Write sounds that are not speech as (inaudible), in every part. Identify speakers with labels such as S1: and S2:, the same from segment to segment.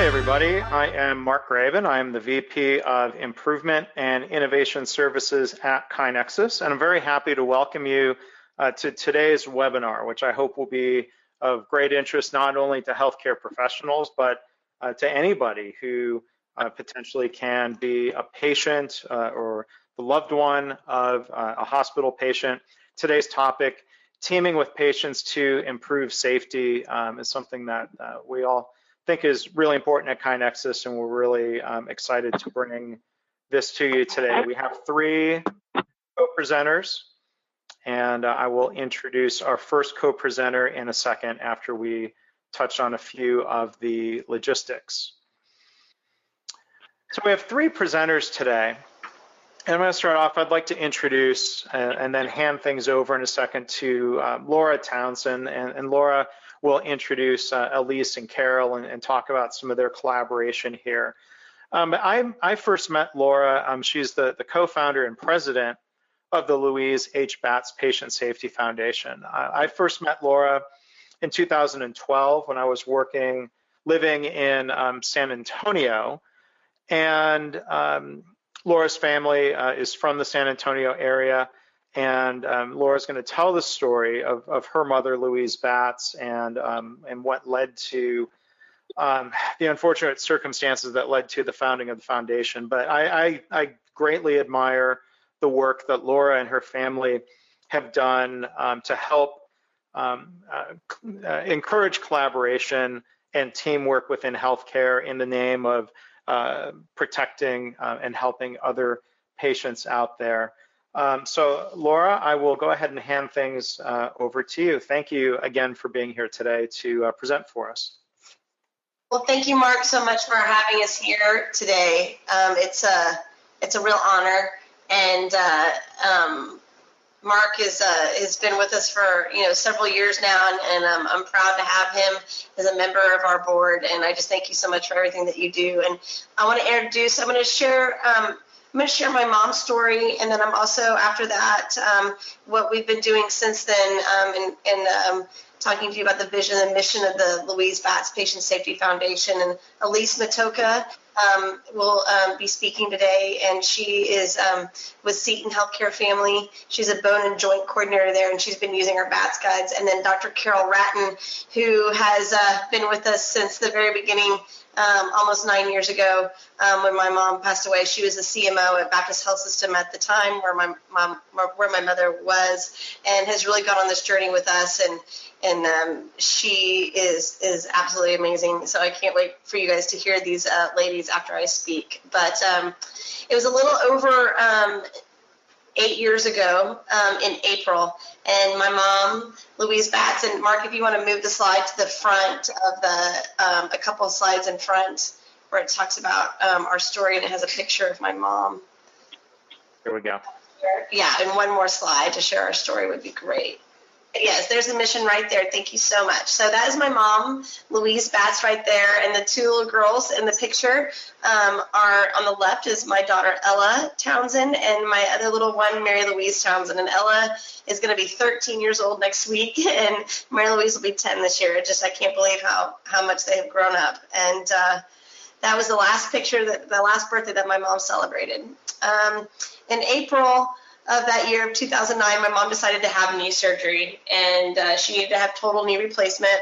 S1: Hi, everybody. I am Mark Graban. I am the VP of Improvement and Innovation Services at KaiNexus, and I'm very happy to welcome you uh, to today's webinar, which I hope will be of great interest not only to healthcare professionals, but uh, to anybody who uh, potentially can be a patient uh, or the loved one of uh, a hospital patient. Today's topic, teaming with patients to improve safety, um, is something that uh, we all think is really important at KaiNexus, and we're really um, excited to bring this to you today. We have three co-presenters, and uh, I will introduce our first co-presenter in a second after we touch on a few of the logistics. So we have three presenters today. And I'm going to start off, I'd like to introduce and, and then hand things over in a second to uh, Laura Townsend. And, and Laura will introduce uh, Elise and Carol and, and, talk about some of their collaboration here. Um, I, I, first met Laura, um, she's the, the co-founder and president of the Louise H. Batts Patient Safety Foundation. I, I first met Laura in 2012 when I was working, living in um, San Antonio. And um, Laura's family uh, is from the San Antonio area. And um, Laura's going to tell the story of, of her mother, Louise Batts, and, um, and what led to um, the unfortunate circumstances that led to the founding of the foundation. But I, I, I greatly admire the work that Laura and her family have done um, to help um, uh, uh, encourage collaboration and teamwork within healthcare in the name of uh, protecting uh, and helping other patients out there. Um, so Laura, I will go ahead and hand things uh, over to you. Thank you again for being here today to uh, present for us.
S2: Well, thank you, Mark, so much for having us here today. Um, it's a it's a real honor, and um, Mark is uh, has been with us for you know several years now, and, and um, I'm proud to have him as a member of our board. And I just thank you so much for everything that you do. And I want to introduce. I'm going to share. I'm going to share my mom's story, and then I'm also after that um, what we've been doing since then, um, and, and um, talking to you about the vision and mission of the Louise Batts Patient Safety Foundation. And Elise Matoka um, will um, be speaking today, and she is um, with Seton Healthcare Family. She's a bone and joint coordinator there, and she's been using our BATS guides. And then Dr. Carol Ratton, who has uh, been with us since the very beginning um, almost nine years ago um, when my mom passed away. She was a CMO at Baptist Health System at the time where my mom, where my mother was, and has really gone on this journey with us. And and um, she is is absolutely amazing. So I can't wait for you guys to hear these uh, ladies after I speak. But um, it was a little over um, eight years ago um, in April, and my mom, Louise Batts, and Mark, if you want to move the slide to the front of the, um, a couple of slides in front where it talks about um, our story and it has a picture of my mom.
S1: Here we go.
S2: Yeah, and one more slide to share our story would be great. Yes, there's a mission right there. Thank you so much. So that is my mom, Louise Batts, right there, and the two little girls in the picture um, are on the left is my daughter Ella Townsend, and my other little one, Mary Louise Townsend. And Ella is going to be 13 years old next week, (laughs) and Mary Louise will be 10 this year. just I can't believe how how much they have grown up. And uh, that was the last picture that the last birthday that my mom celebrated. Um, in April of that year of 2009, my mom decided to have knee surgery, and uh, she needed to have total knee replacement.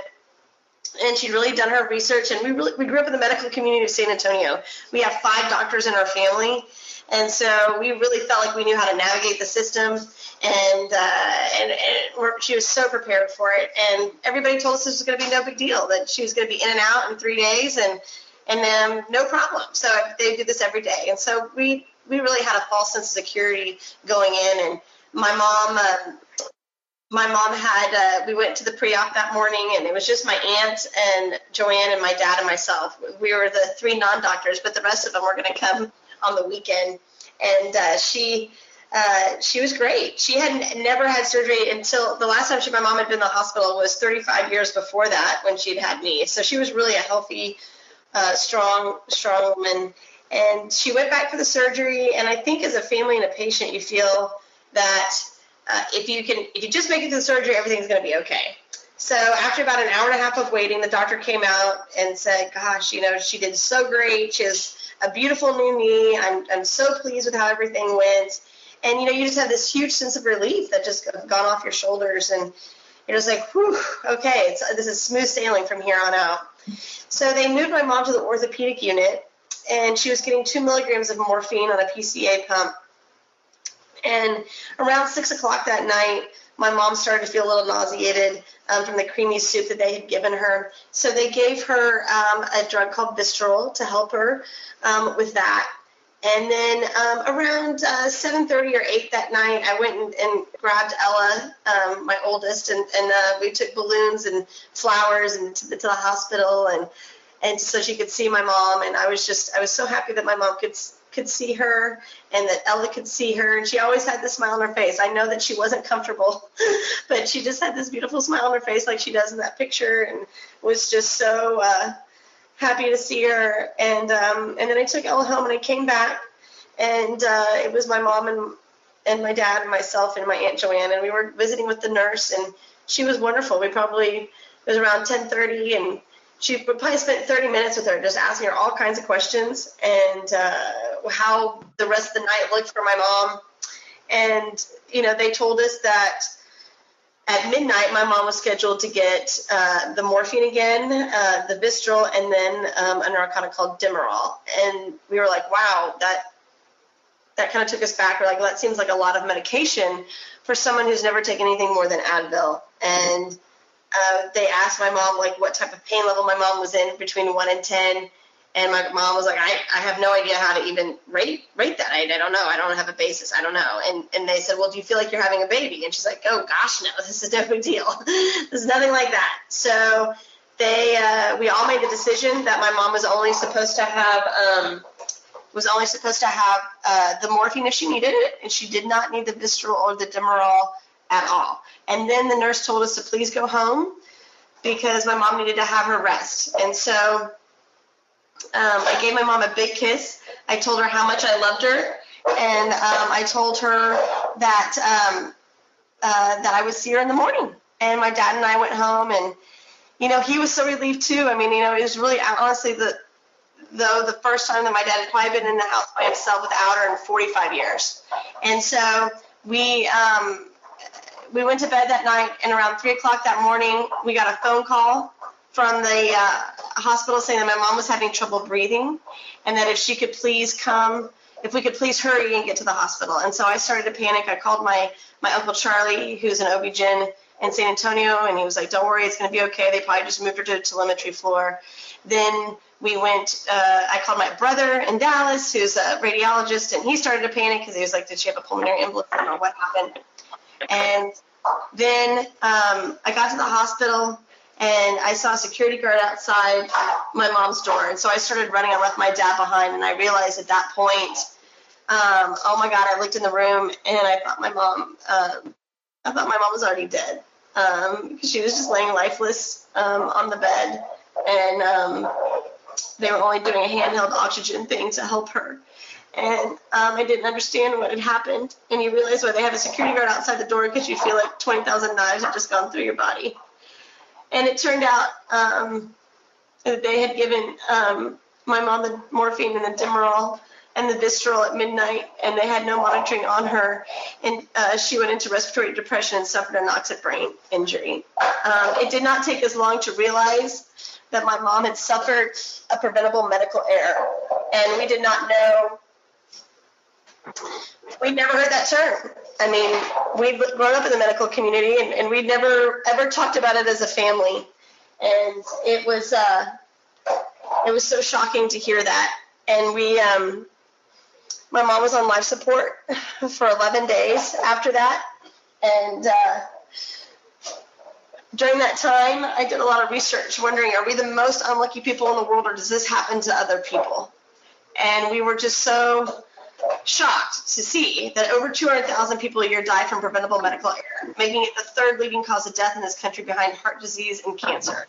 S2: And she'd really done her research, and we really we grew up in the medical community of San Antonio. We have five doctors in our family, and so we really felt like we knew how to navigate the system. And uh, and, and she was so prepared for it, and everybody told us this was going to be no big deal. That she was going to be in and out in three days, and and then no problem. So they do this every day, and so we we really had a false sense of security going in. And my mom, uh, my mom had, uh, we went to the pre-op that morning and it was just my aunt and Joanne and my dad and myself. We were the three non-doctors, but the rest of them were going to come on the weekend. And uh, she, uh, she was great. She had never had surgery until the last time she, my mom had been in the hospital was 35 years before that when she'd had me. So she was really a healthy, uh, strong, strong woman. And she went back for the surgery. And I think as a family and a patient, you feel that uh, if you can, if you just make it to the surgery, everything's going to be okay. So after about an hour and a half of waiting, the doctor came out and said, "Gosh, you know, she did so great. She has a beautiful new knee. I'm I'm so pleased with how everything went." And you know, you just have this huge sense of relief that just gone off your shoulders, and you're just like, "Whew, okay, this is smooth sailing from here on out." So they moved my mom to the orthopedic unit, and she was getting two milligrams of morphine on a PCA pump. And around six o'clock that night, my mom started to feel a little nauseated um, from the creamy soup that they had given her. So they gave her um, a drug called Vistaril to help her um, with that. And then um, around uh, 7:30 or 8 that night, I went and, and grabbed Ella, um, my oldest, and, and uh, we took balloons and flowers and to to the hospital, and and so she could see my mom. And I was just, I was so happy that my mom could could see her and that Ella could see her. And she always had this smile on her face. I know that she wasn't comfortable, (laughs) but she just had this beautiful smile on her face like she does in that picture and was just so uh, happy to see her. And um, and then I took Ella home and I came back and uh, it was my mom and and my dad and myself and my aunt Joanne and we were visiting with the nurse and she was wonderful. We probably it was around 10:30 and she probably spent 30 minutes with her just asking her all kinds of questions and uh, how the rest of the night looked for my mom. And, you know, they told us that at midnight, my mom was scheduled to get uh, the morphine again, uh, the Vistaril, and then um, a narcotic called Demerol. And we were like, wow, that that kind of took us back. We're like, well, that seems like a lot of medication for someone who's never taken anything more than Advil. And uh, they asked my mom like what type of pain level my mom was in between one and ten, and my mom was like, I, I have no idea how to even rate rate that. I, I don't know. I don't have a basis. I don't know. And and they said, well, do you feel like you're having a baby? And she's like, oh gosh, no, (laughs) this is no big deal. (laughs) There's nothing like that. So they uh, we all made the decision that my mom was only supposed to have um, was only supposed to have uh, the morphine if she needed it, and she did not need the Vistaril or the Demerol at all. And then the nurse told us to please go home because my mom needed to have her rest. And so um, I gave my mom a big kiss. I told her how much I loved her, and um, I told her that um, uh, that I would see her in the morning. And my dad and I went home, and you know he was so relieved too. I mean, you know, it was really honestly the though the first time that my dad had probably been in the house by himself without her in 45 years. And so we um, we went to bed that night, and around three o'clock that morning, we got a phone call from the uh, hospital saying that my mom was having trouble breathing, and that if she could please come, if we could please hurry and get to the hospital. And so I started to panic. I called my my uncle Charlie, who's an OB-GYN in San Antonio, and he was like, "Don't worry, it's going to be okay. They probably just moved her to the telemetry floor." Then we went. Uh, I called my brother in Dallas, who's a radiologist, and he started to panic because he was like, "Did she have a pulmonary embolism or what happened?" And then um, I got to the hospital and I saw a security guard outside my mom's door. And so I started running. I left my dad behind, and I realized at that point, um, oh my God, I looked in the room and I thought my mom, uh, I thought my mom was already dead um, she was just laying lifeless um, on the bed, and um, they were only doing a handheld oxygen thing to help her and um, I didn't understand what had happened. And you realize why they have a security guard outside the door because you feel like 20,000 knives have just gone through your body. And it turned out um, that they had given um, my mom the morphine and the Demerol and the Vistaril at midnight, and they had no monitoring on her. And uh, she went into respiratory depression and suffered anoxic brain injury. Um, it did not take as long to realize that my mom had suffered a preventable medical error, and we did not know we never heard that term. I mean, we've grown up in the medical community and, and we'd never ever talked about it as a family. And it was uh, it was so shocking to hear that. And we, um, my mom was on life support (laughs) for 11 days after that. And uh, during that time, I did a lot of research, wondering, are we the most unlucky people in the world, or does this happen to other people? And we were just so shocked to see that over 200,000 people a year die from preventable medical error, making it the third leading cause of death in this country behind heart disease and cancer.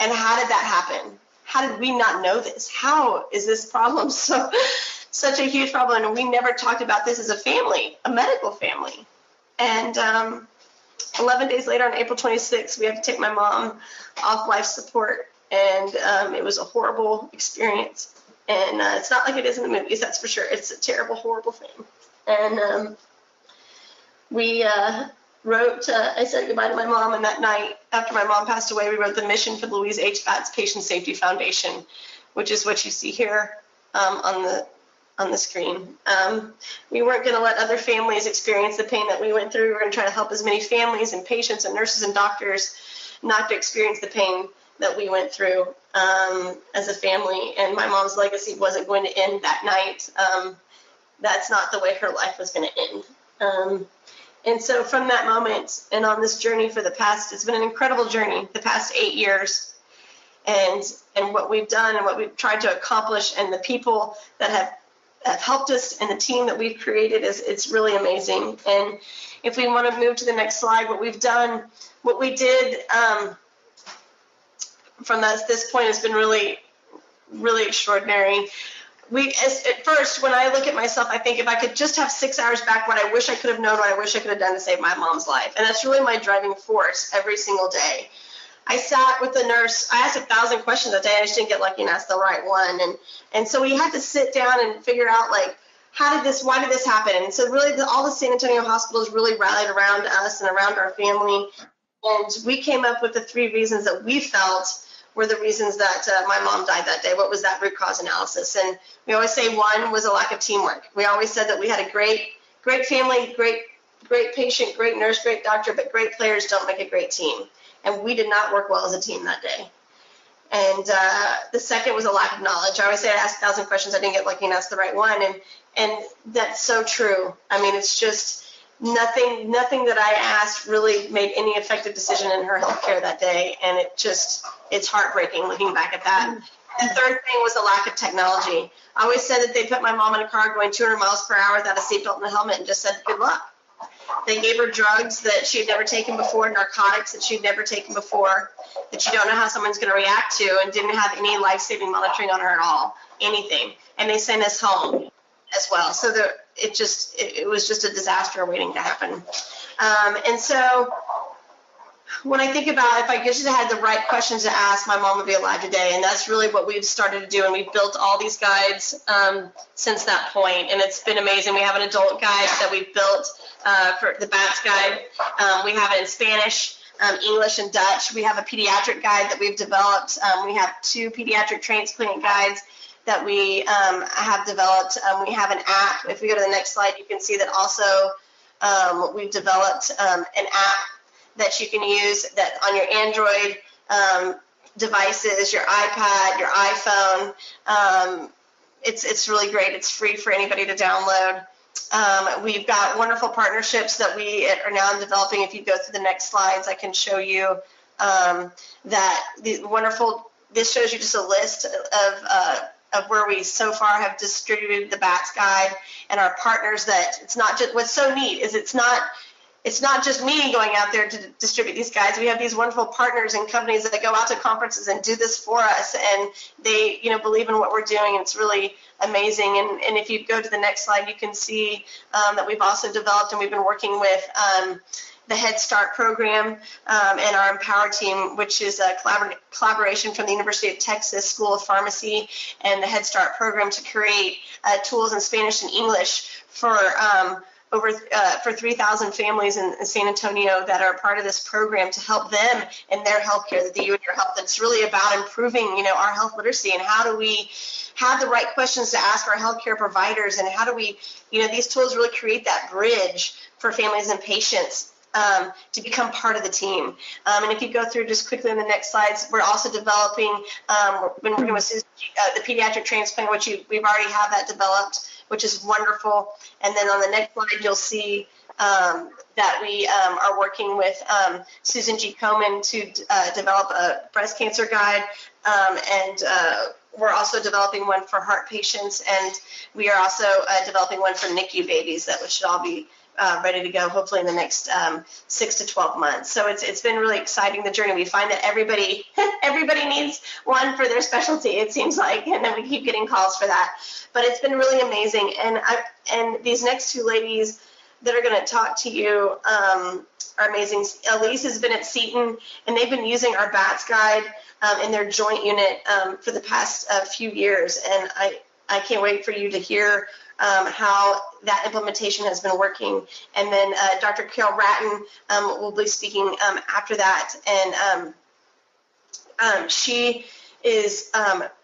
S2: And how did that happen? How did we not know this? How is this problem (laughs) so such a huge problem? And we never talked about this as a family, a medical family. And um, 11 days later, on April 26th, we had to take my mom off life support, and um, it was a horrible experience. And uh, it's not like it is in the movies, that's for sure. It's a terrible, horrible thing. And um, we uh, wrote, uh, I said goodbye to my mom, and that night, after my mom passed away, we wrote the mission for the Louise H. Batts Patient Safety Foundation, which is what you see here um, on the on the screen. Um, we weren't going to let other families experience the pain that we went through. We were going to try to help as many families and patients and nurses and doctors not to experience the pain that we went through um, as a family. And my mom's legacy wasn't going to end that night. Um, that's not the way her life was going to end. Um, and so from that moment and on this journey for the past, it's been an incredible journey, the past eight years. And, and what we've done and what we've tried to accomplish and the people that have have helped us and the team that we've created is it's really amazing. And if we want to move to the next slide, what we've done, what we did um, from that, this point has been really, really extraordinary. We, as, at first, when I look at myself, I think if I could just have six hours back, what I wish I could have known, what I wish I could have done to save my mom's life. And that's really my driving force every single day. I sat with the nurse. I asked a thousand questions a day. I just didn't get lucky and ask the right one. And and so we had to sit down and figure out like how did this? Why did this happen? And so really, the, all the San Antonio hospitals really rallied around us and around our family. And we came up with the three reasons that we felt were the reasons that uh, my mom died that day. What was that root cause analysis? And we always say one was a lack of teamwork. We always said that we had a great, great family, great, great patient, great nurse, great doctor, but great players don't make a great team and we did not work well as a team that day. And uh, the second was a lack of knowledge. I always say I asked a thousand questions, I didn't get lucky and asked the right one, and and that's so true. I mean, it's just nothing nothing that I asked really made any effective decision in her health care that day, and it just it's heartbreaking looking back at that. The third thing was the lack of technology. I always said that they put my mom in a car going 200 miles per hour without a seatbelt and a helmet, and just said good luck. They gave her drugs that she had never taken before, narcotics that she'd never taken before, that you don't know how someone's going to react to, and didn't have any life saving monitoring on her at all, anything. And they sent us home as well. So the, it just, it, it was just a disaster waiting to happen. Um, and so when I think about if I just had the right questions to ask, my mom would be alive today. And that's really what we've started to do. And we've built all these guides um, since that point, and it's been amazing. We have an adult guide that we've built uh, for the BATS guide. Um, we have it in Spanish. Um, English and Dutch. We have a pediatric guide that we've developed. Um, we have two pediatric transplant guides that we um, have developed. Um, we have an app. If we go to the next slide, you can see that also um, we've developed um, an app that you can use that on your Android um, devices, your iPad, your iPhone. It's it's really great. It's free for anybody to download. Um, we've got wonderful partnerships that we are now developing. If you go through the next slides, I can show you um, that the wonderful. This shows you just a list of uh, of where we so far have distributed the bats guide and our partners. That it's not just what's so neat is it's not it's not just me going out there to distribute these guides. We have these wonderful partners and companies that go out to conferences and do this for us, and they, you know, believe in what we're doing. It's really amazing. And, and if you go to the next slide, you can see um, that we've also developed and we've been working with. Um, the Head Start program um, and our Empower team, which is a collabor- collaboration from the University of Texas School of Pharmacy and the Head Start program to create uh, tools in Spanish and English for um, over uh, for 3,000 families in, San Antonio that are part of this program to help them in their healthcare, the You and Your Health. It's really about improving, you know, our health literacy and how do we have the right questions to ask our healthcare providers and how do we, you know, these tools really create that bridge for families and patients um, to become part of the team. Um, and if you go through just quickly on the next slides, we're also developing, um, been working with uh, the pediatric transplant, which you, we've already have that developed which is wonderful. And then on the next slide, you'll see um, that we um, are working with um, Susan G. Komen to uh, develop a breast cancer guide. Um, and uh, we're also developing one for heart patients. And we are also uh, developing one for NICU babies that should all be uh, ready to go hopefully in the next um, six to 12 months. So it's, it's been really exciting the journey. We find that everybody (laughs) everybody needs one for their specialty. It seems like, and then we keep getting calls for that. But it's been really amazing. And I, and these next two ladies that are going to talk to you um, are amazing. Elise has been at Seton, and they've been using our BATS guide um, in their joint unit um, for the past uh, few years, and I I can't wait for you to hear um, how that implementation has been working. And then uh, Dr. Carol Ratton um, will be speaking um, after that. And um, um, she is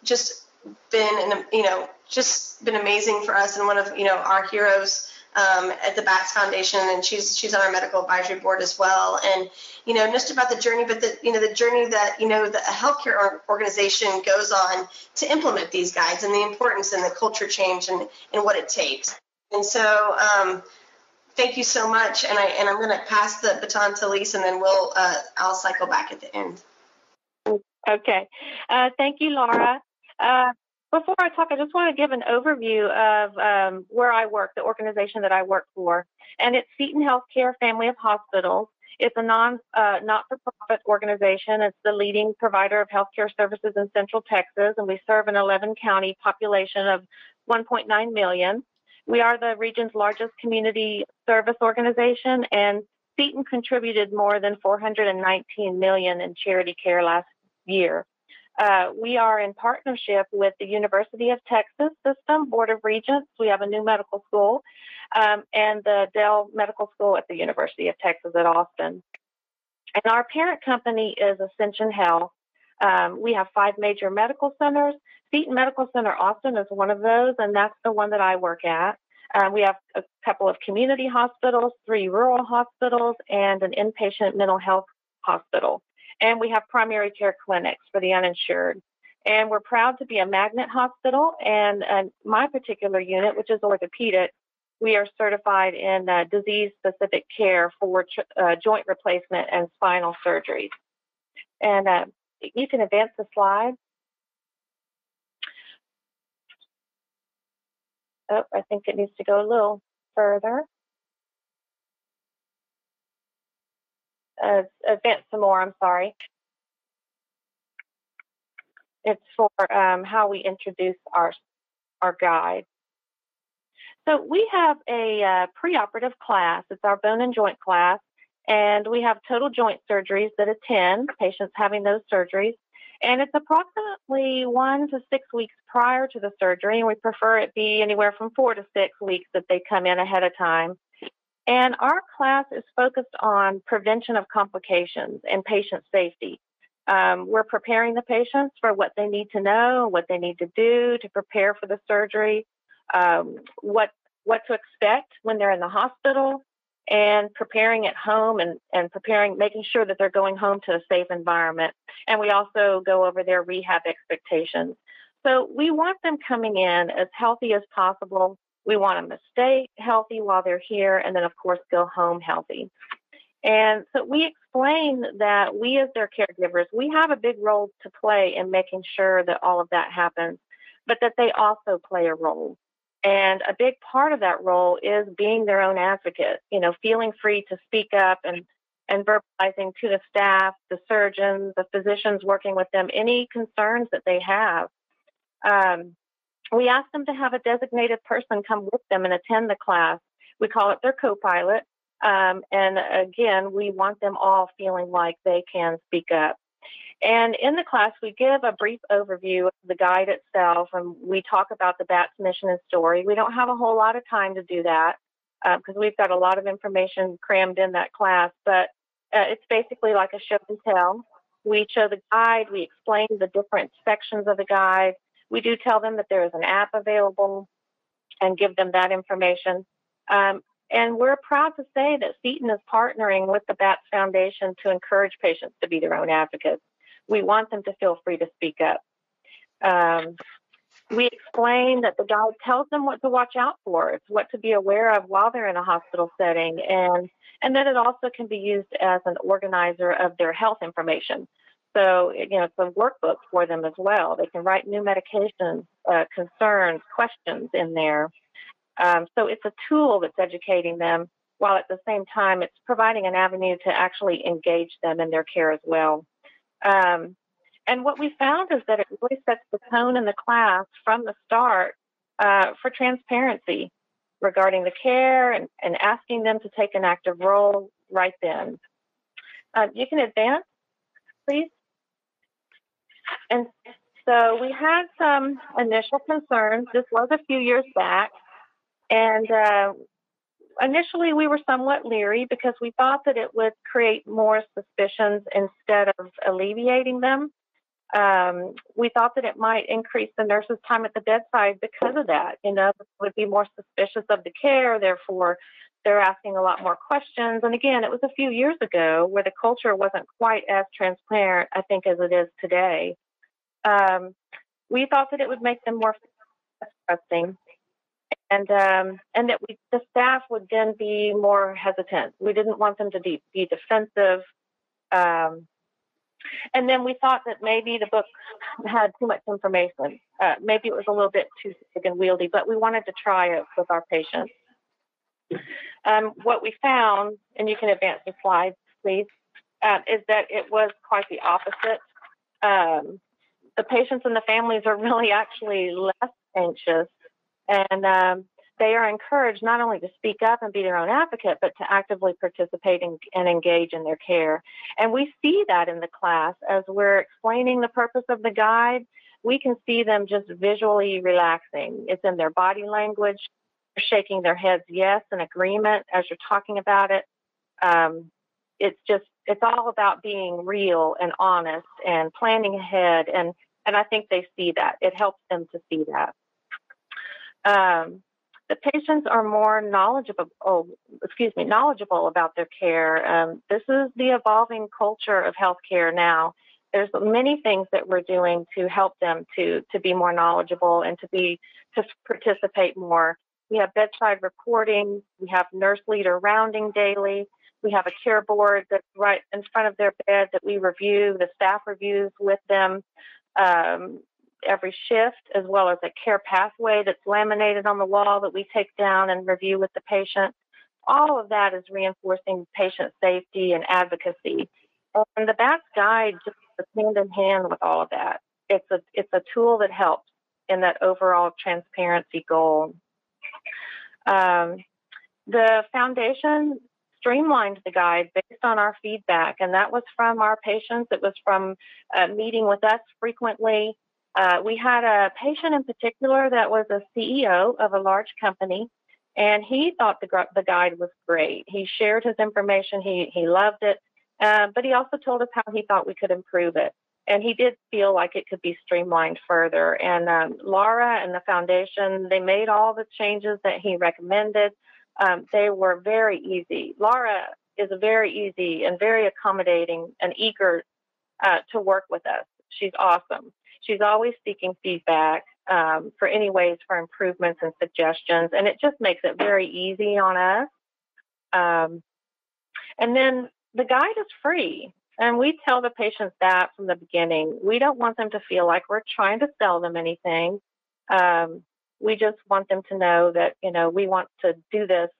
S2: just been, you know, just been amazing for us and one of, you know, our heroes um, at the BATS Foundation, and she's she's on our medical advisory board as well. And you know, just about the journey, but the you know the journey that you know the a healthcare organization goes on to implement these guides and the importance and the culture change and and what it takes. And so. Um, thank you so much, and I and I'm going to pass the baton to Lisa, and then we'll uh, I'll cycle back at the end.
S3: Okay, uh, thank you, Laura. Uh, before I talk, I just want to give an overview of um, where I work, the organization that I work for, and it's Seton Healthcare Family of Hospitals. It's a non uh, not-for-profit organization. It's the leading provider of healthcare services in Central Texas, and we serve an 11 county population of 1.9 million. We are the region's largest community service organization, and Seton contributed more than 419 million in charity care last year. Uh, we are in partnership with the University of Texas System Board of Regents. We have a new medical school um, and the Dell Medical School at the University of Texas at Austin. And our parent company is Ascension Health. Um, we have five major medical centers. Seton Medical Center Austin is one of those, and that's the one that I work at. Um, we have a couple of community hospitals, three rural hospitals, and an inpatient mental health hospital. And we have primary care clinics for the uninsured. And we're proud to be a magnet hospital. And, and my particular unit, which is orthopedic, we are certified in uh, disease specific care for uh, joint replacement and spinal surgeries. And uh, you can advance the slide. Oh, I think it needs to go a little further. Uh, advance some more. I'm sorry. It's for um, how we introduce our our guide. So we have a uh, preoperative class. It's our bone and joint class, and we have total joint surgeries that attend patients having those surgeries. And it's approximately one to six weeks prior to the surgery, and we prefer it be anywhere from four to six weeks that they come in ahead of time. And our class is focused on prevention of complications and patient safety. Um, we're preparing the patients for what they need to know, what they need to do to prepare for the surgery, um, what what to expect when they're in the hospital, and preparing at home and, and preparing, making sure that they're going home to a safe environment. And we also go over their rehab expectations. So we want them coming in as healthy as possible we want them to stay healthy while they're here and then, of course, go home healthy. And so we explain that we, as their caregivers, we have a big role to play in making sure that all of that happens, but that they also play a role. And a big part of that role is being their own advocate, you know, feeling free to speak up and, and verbalizing to the staff, the surgeons, the physicians working with them, any concerns that they have. Um, we ask them to have a designated person come with them and attend the class. We call it their co-pilot. Um, and again, we want them all feeling like they can speak up. And in the class, we give a brief overview of the guide itself, and we talk about the BATS mission and story. We don't have a whole lot of time to do that because uh, we've got a lot of information crammed in that class, but uh, it's basically like a show and tell. We show the guide, we explain the different sections of the guide, we do tell them that there is an app available and give them that information. Um, and we're proud to say that Seton is partnering with the BATS Foundation to encourage patients to be their own advocates. We want them to feel free to speak up. Um, we explain that the guide tells them what to watch out for. It's what to be aware of while they're in a hospital setting, and and that it also can be used as an organizer of their health information. So, you know, it's a workbook for them as well. They can write new medications, uh, concerns, questions in there. Um, so it's a tool that's educating them while at the same time it's providing an avenue to actually engage them in their care as well. Um, and what we found is that it really sets the tone in the class from the start uh, for transparency. regarding the care and, and asking them to take an active role right then. Uh, you can advance, please. And so we had some initial concerns. This was a few years back. And uh, initially we were somewhat leery because we thought that it would create more suspicions instead of alleviating them. Um, we thought that it might increase the nurse's time at the bedside because of that. You know, would be more suspicious of the care, therefore they're asking a lot more questions. And again, it was a few years ago where the culture wasn't quite as transparent, I think, as it is today. Um, we thought that it would make them more trusting and um, and that we the staff would then be more hesitant. We didn't want them to be, be defensive. Um, and then we thought that maybe the book had too much information. Uh, maybe it was a little bit too big and wieldy, but we wanted to try it with our patients. Um, what we found, and you can advance the slides, please, uh, is that it was quite the opposite. Um, the patients and the families are (laughs) really actually less anxious and um, they are encouraged not only to speak up and be their own advocate, but to actively participate in, and engage in their care. And we see that in the class as we're explaining the purpose of the guide. We can see them just visually relaxing. It's in their body language, shaking their heads yes in agreement as you're talking about it. Um, it's just it's all about being real and honest and planning ahead and and I think they see that. It helps them to see that. Um, the patients are more knowledgeable, oh, excuse me, knowledgeable about their care. Um, this is the evolving culture of healthcare now. There's many things that we're doing to help them to to be more knowledgeable and to be to participate more. We have bedside reporting. We have nurse leader rounding daily. We have a care board that's right in front of their bed that we review. The staff reviews with them. Um, every shift, as well as a care pathway that's laminated on the wall that we take down and review with the patient. All of that is reinforcing patient safety and advocacy. And the BATS guide just goes hand in hand with all of that. It's a it's a tool that helps in that overall transparency goal. Um, the foundation streamlined the guide based on our feedback, and that was from our patients. It was from uh, meeting with us frequently, uh, we had a patient in particular that was a CEO of a large company, and he thought the, the guide was great. He shared his information, he, he loved it, uh, but he also told us how he thought we could improve it. And he did feel like it could be streamlined further. And um, Laura and the foundation, they made all the changes that he recommended. Um, they were very easy. Laura is very easy and very accommodating and eager uh, to work with us. She's awesome. She's always seeking feedback um, for any ways for improvements and suggestions, and it just makes it very easy on us. Um, and then the guide is free. And we tell the patients that from the beginning. We don't want them to feel like we're trying to sell them anything. Um, we just want them to know that, you know, we want to do this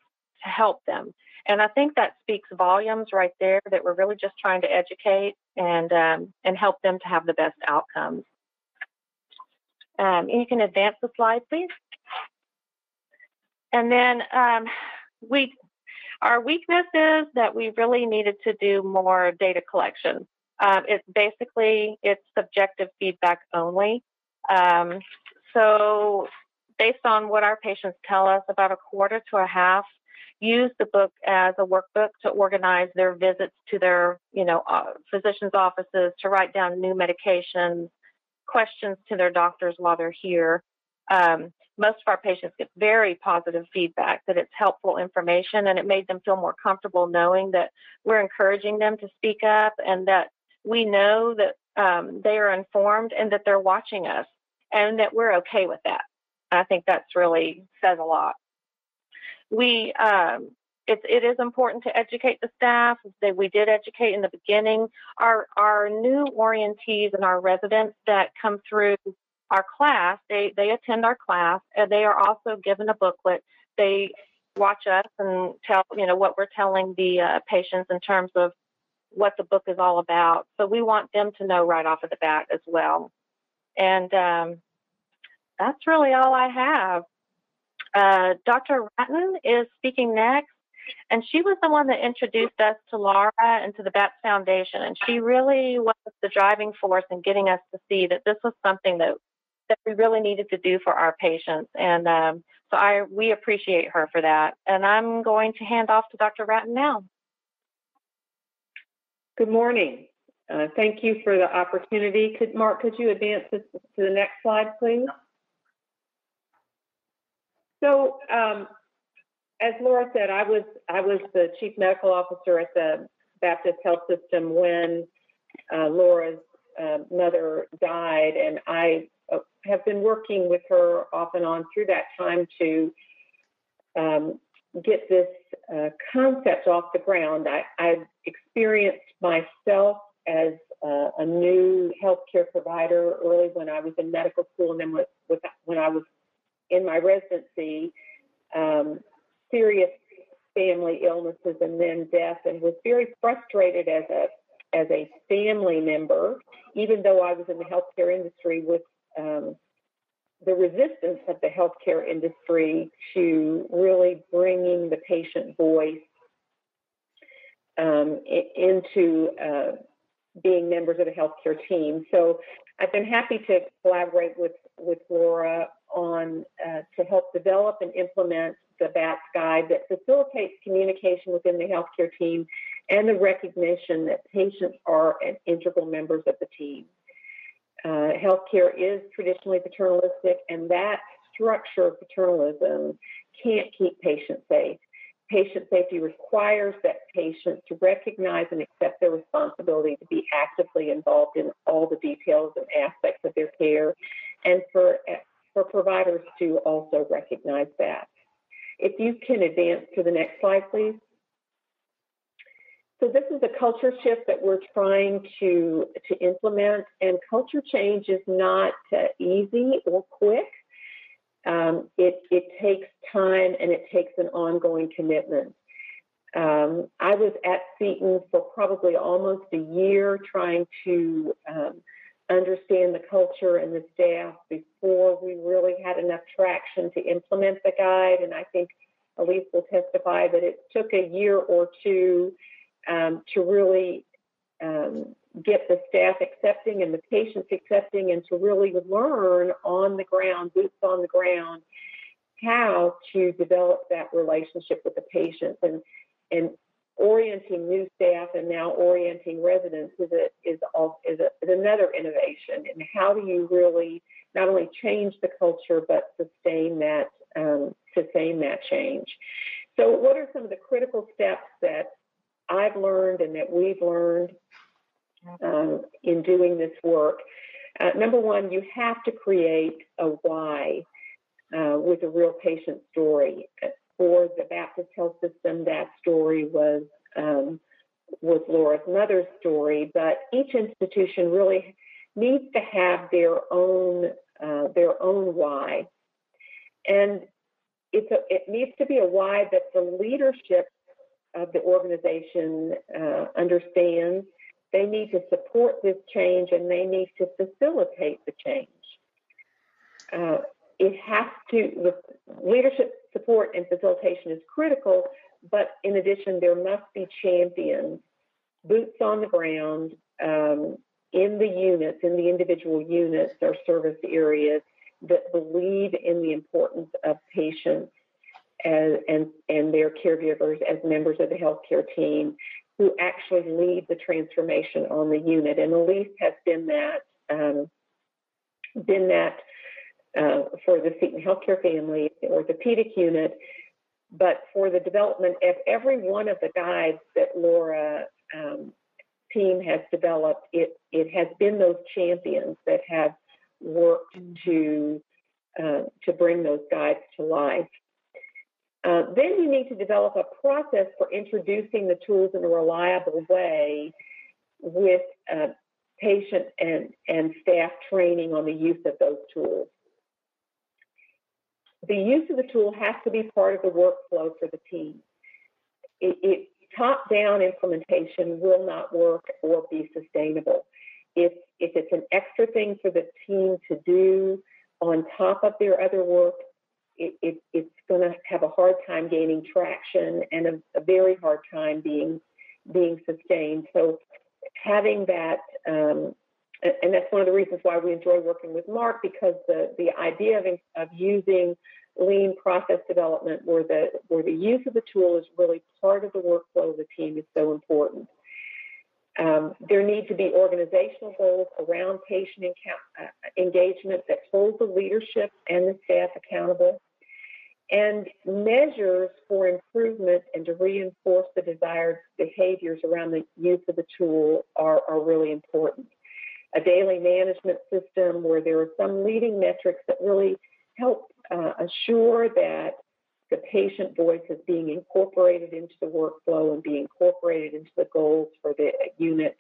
S3: to help them. And I think that speaks volumes right there that we're really just trying to educate and um, and help them to have the best outcomes. Um, you can advance the slide, please. And then um, we, our weakness is that we really needed to do more data collection. Um, it's basically it's subjective feedback only. Um, so based on what our patients tell us, about a quarter to a half use the book as a workbook to organize their visits to their, you know, uh, physicians' offices, to write down new medications, questions to their doctors while they're here. Um, most of our patients get very positive feedback that it's helpful information and it made them feel more comfortable knowing that we're encouraging them to speak up and that we know that um, they are informed and that they're watching us and that we're okay with that. I think that's really says a lot. We um, it's, it is important to educate the staff. That we did educate in the beginning. Our our new orientees and our residents that come through our class, they they attend our class, and they are also given a booklet. They watch us and tell you know what we're telling the uh, patients in terms of what the book is all about. So we want them to know right off of the bat as well. And um, that's really all I have. Uh, Dr. Ratton is speaking next, and she was the one that introduced us to Laura and to the BATS Foundation, and she really was the driving force in getting us to see that this was something that that we really needed to do for our patients, and um, so I we appreciate her for that. And I'm going to hand off to Dr. Ratton now.
S4: Good morning. Uh, thank you for the opportunity. Could Mark, could you advance this to the next slide, please? So, um, as Laura said, I was I was the chief medical officer at the Baptist Health System when uh, Laura's uh, mother died, and I have been working with her off and on through that time to um, get this uh, concept off the ground. I, I've experienced myself as uh, a new healthcare provider early when I was in medical school, and then with, with, when I was in my residency, um, serious family illnesses and then death, and was very frustrated as a as a family member, even though I was in the healthcare industry with um, the resistance of the healthcare industry to really bringing the patient voice um, into uh, being members of the healthcare team. So I've been happy to collaborate with, with Laura on uh, to help develop and implement the BATS guide that facilitates communication within the healthcare team and the recognition that patients are an integral members of the team. Uh, healthcare is traditionally paternalistic, and that structure of paternalism can't keep patients safe. Patient safety requires that patients recognize and accept their responsibility to be actively involved in all the details and aspects of their care, and for, for providers to also recognize that. If you can advance to the next slide, please. So this is a culture shift that we're trying to, to implement, and culture change is not uh, easy or quick. Um, it, it takes time and it takes an ongoing commitment. Um, I was at Seton for probably almost a year trying to um, understand the culture and the staff before we really had enough traction to implement the guide. And I think Elise will testify that it took a year or two um, to really um, get the staff accepting and the patients accepting and to really learn on the ground, boots on the ground, how to develop that relationship with the patients and and orienting new staff and now orienting residents is a, is, a, is, a, is another innovation. And how do you really not only change the culture but sustain that um, sustain that change? So, what are some of the critical steps that I've learned and that we've learned um, in doing this work. Uh, number one, you have to create a why uh, with a real patient story. For the Baptist Health System, that story was um, was Laura's mother's story, but each institution really needs to have their own uh, their own why, and it's a, it needs to be a why that the leadership of the organization uh, understands they need to support this change and they need to facilitate the change. Uh, it has to, the leadership support and facilitation is critical, but in addition, there must be champions, boots on the ground um, in the units, in the individual units or service areas that believe in the importance of patients as, and, and their caregivers as members of the healthcare team who actually lead the transformation on the unit. And Elise has been that, um, been that uh, for the Seton Healthcare family, the orthopedic unit, but for the development of every one of the guides that Laura um, team has developed, it, it has been those champions that have worked to uh, to bring those guides to life. Uh, then you need to develop a process for introducing the tools in a reliable way with uh, patient and, and staff training on the use of those tools. The use of the tool has to be part of the workflow for the team. It, it top-down implementation will not work or be sustainable. If, if it's an extra thing for the team to do on top of their other work, it, it, it's going to have a hard time gaining traction and a, a, very hard time being being sustained. So having that, um, and that's one of the reasons why we enjoy working with Mark because the the idea of, of using lean process development where the where the use of the tool is really part of the workflow of the team is so important. Um, there need to be organizational goals around patient uh, engagement that hold the leadership and the staff accountable, and measures for improvement and to reinforce the desired behaviors around the use of the tool are, are really important. A daily management system where there are some leading metrics that really help uh, assure that the patient voice is being incorporated into the workflow and being incorporated into the goals for the unit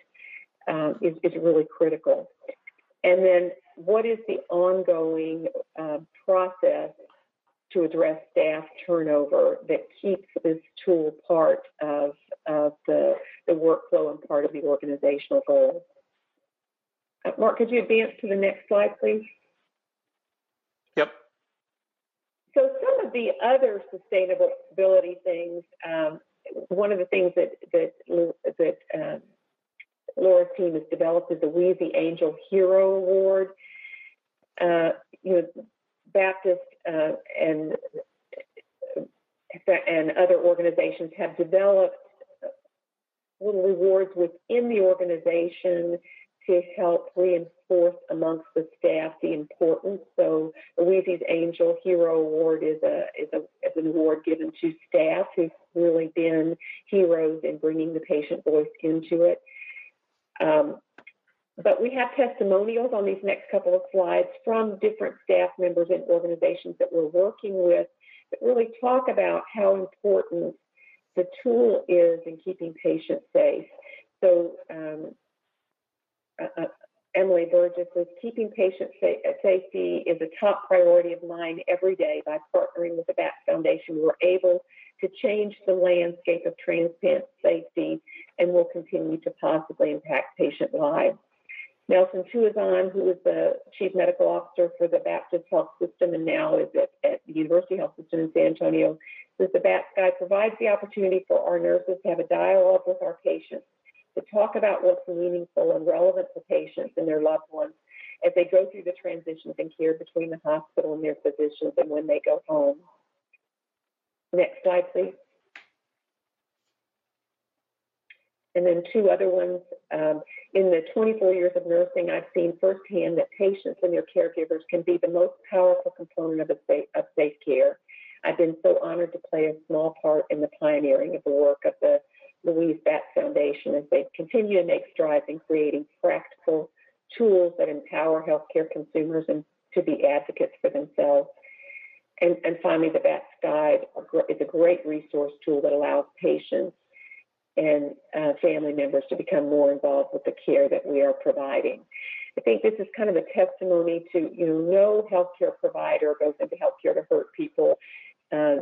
S4: um, is, is, really critical. And then what is the ongoing uh, process to address staff turnover that keeps this tool part of, of the, the workflow and part of the organizational goals? Uh, Mark, could you advance to the next slide, please? Yep. So some of the other sustainability things, um, one of the things that that that um, Laura's team has developed is the Wheezy Angel Hero Award. Uh, you know, Baptist uh, and and other organizations have developed little rewards within the organization to help reinforce amongst the staff the importance. So Wheezy's Angel Hero Award is a is a is an award given to staff who've really been heroes in bringing the patient voice into it. Um, but we have testimonials on these next couple of slides from different staff members and organizations that we're working with that really talk about how important the tool is in keeping patients safe. So um, uh, uh, Emily Burgess says, keeping patient sa- uh, safety is a top priority of mine every day. By partnering with the BATS Foundation, we're able to change the landscape of transplant safety and will continue to positively impact patient lives. Nelson Tuazon, who is the Chief Medical Officer for the Baptist Health System and now is at, at the University Health System in San Antonio, says the BATS Guide provides the opportunity for our nurses to have a dialogue with our patients to talk about what's meaningful and relevant to patients and their loved ones as they go through the transitions and care between the hospital and their physicians and when they go home. Next slide, please. And then two other ones. Um, in the 24 years of nursing, I've seen firsthand that patients and their caregivers can be the most powerful component of, safe, of safe care. I've been so honored to play a small part in the pioneering of the work of the Louise Batts Foundation as they continue to make strides in creating practical tools that empower healthcare consumers and to be advocates for themselves. And, and finally, the BATS Guide is a great resource tool that allows patients and uh, family members to become more involved with the care that we are providing. I think this is kind of a testimony to, you know, no healthcare provider goes into healthcare to hurt people. Uh,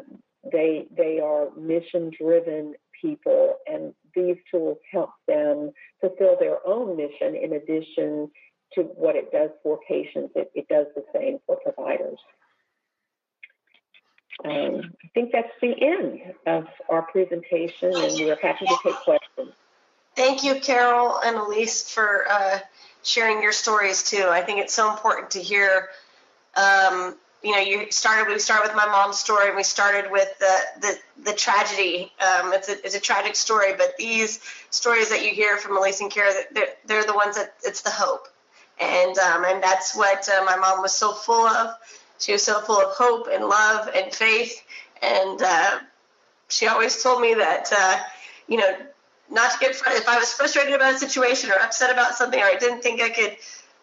S4: they they are mission driven people, and these tools help them fulfill their own mission in addition to what it does for patients. It, it does the same for providers. Um, I think that's the end of our presentation, and we're happy to take questions.
S2: Thank you, Carol and Elise, for uh, sharing your stories too. I think it's so important to hear um, you know, you started. We started with my mom's story, and we started with the the, the tragedy. Um, it's a it's a tragic story, but these stories that you hear from Elise and Kara, they're, they're the ones that it's the hope, and um, and that's what uh, my mom was so full of. She was so full of hope and love and faith, and uh, she always told me that uh, you know not to get if I was frustrated about a situation or upset about something or I didn't think I could